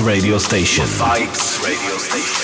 Radio Station. Vibes Radio Station.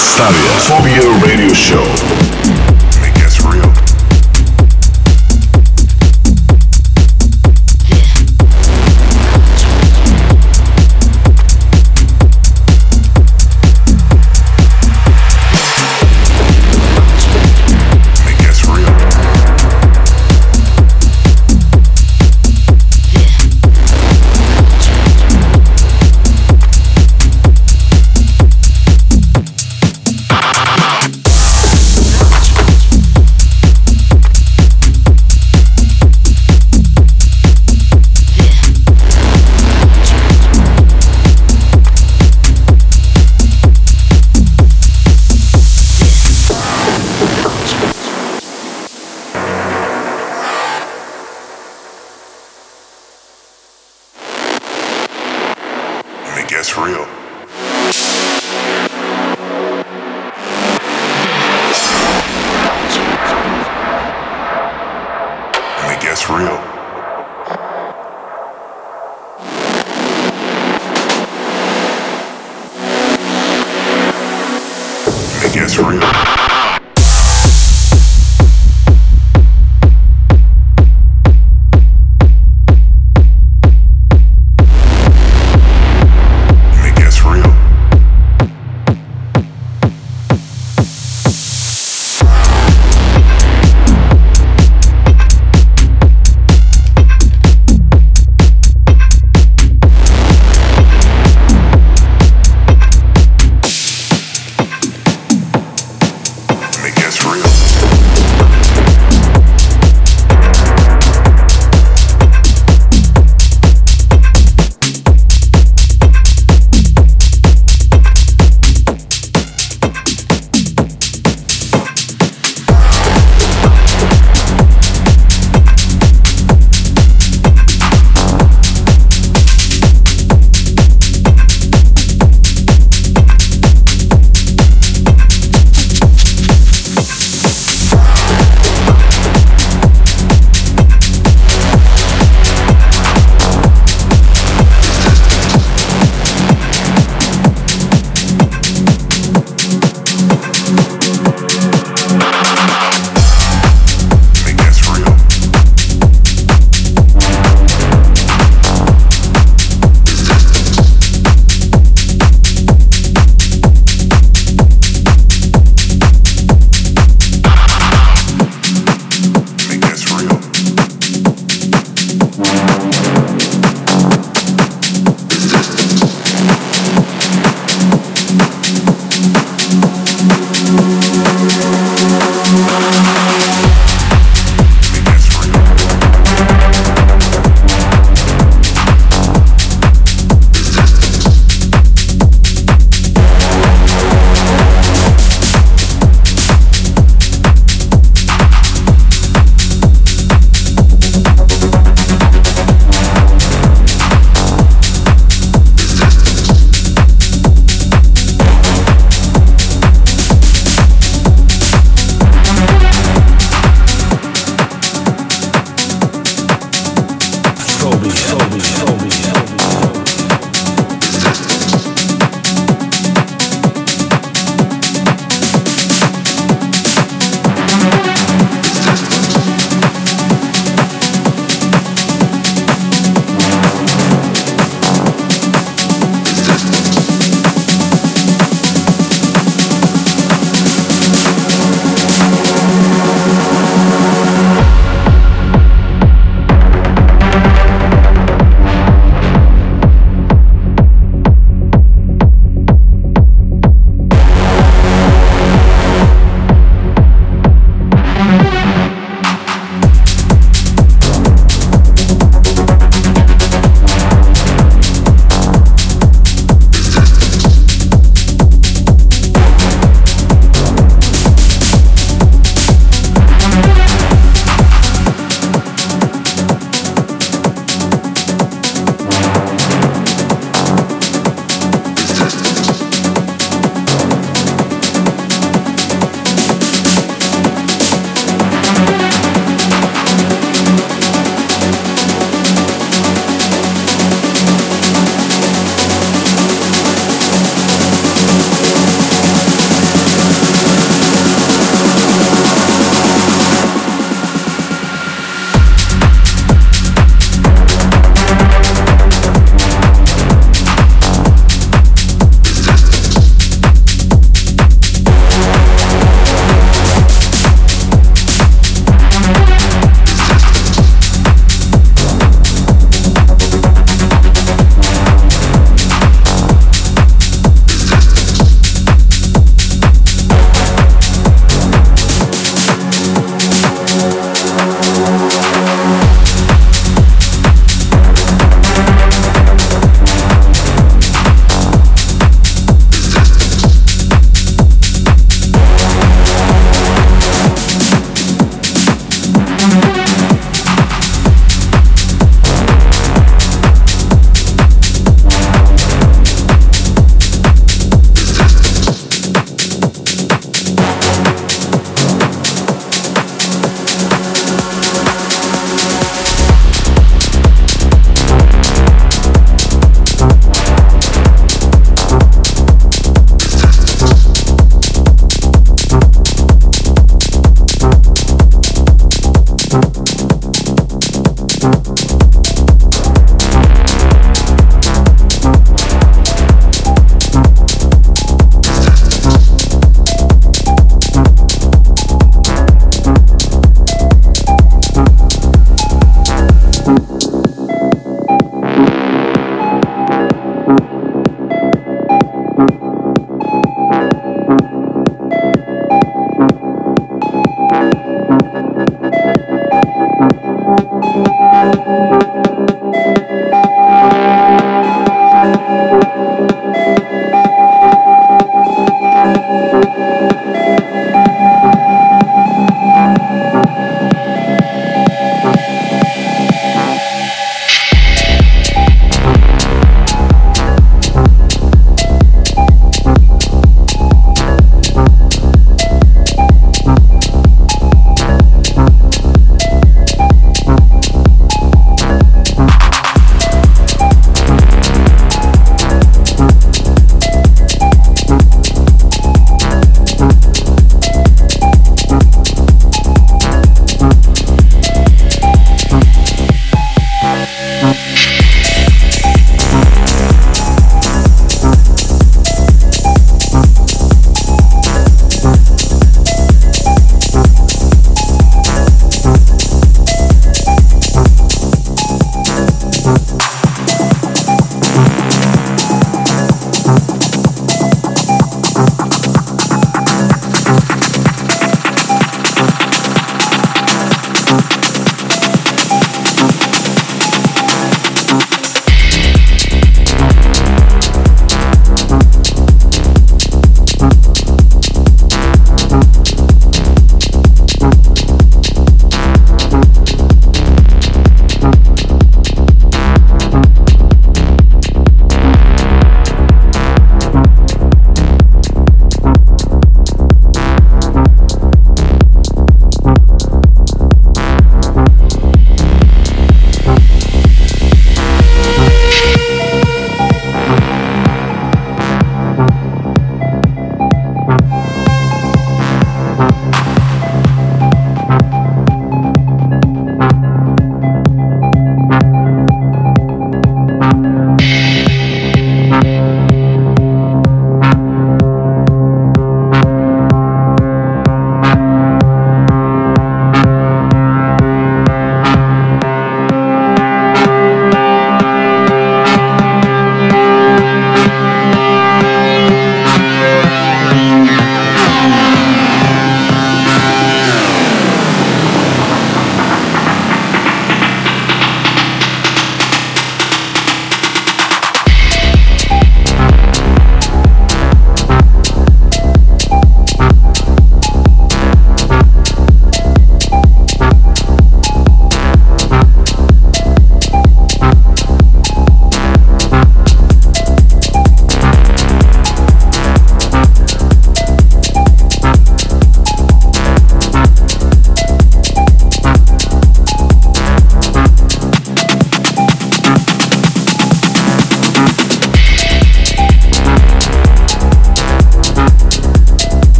Stadia Phobia Radio Show.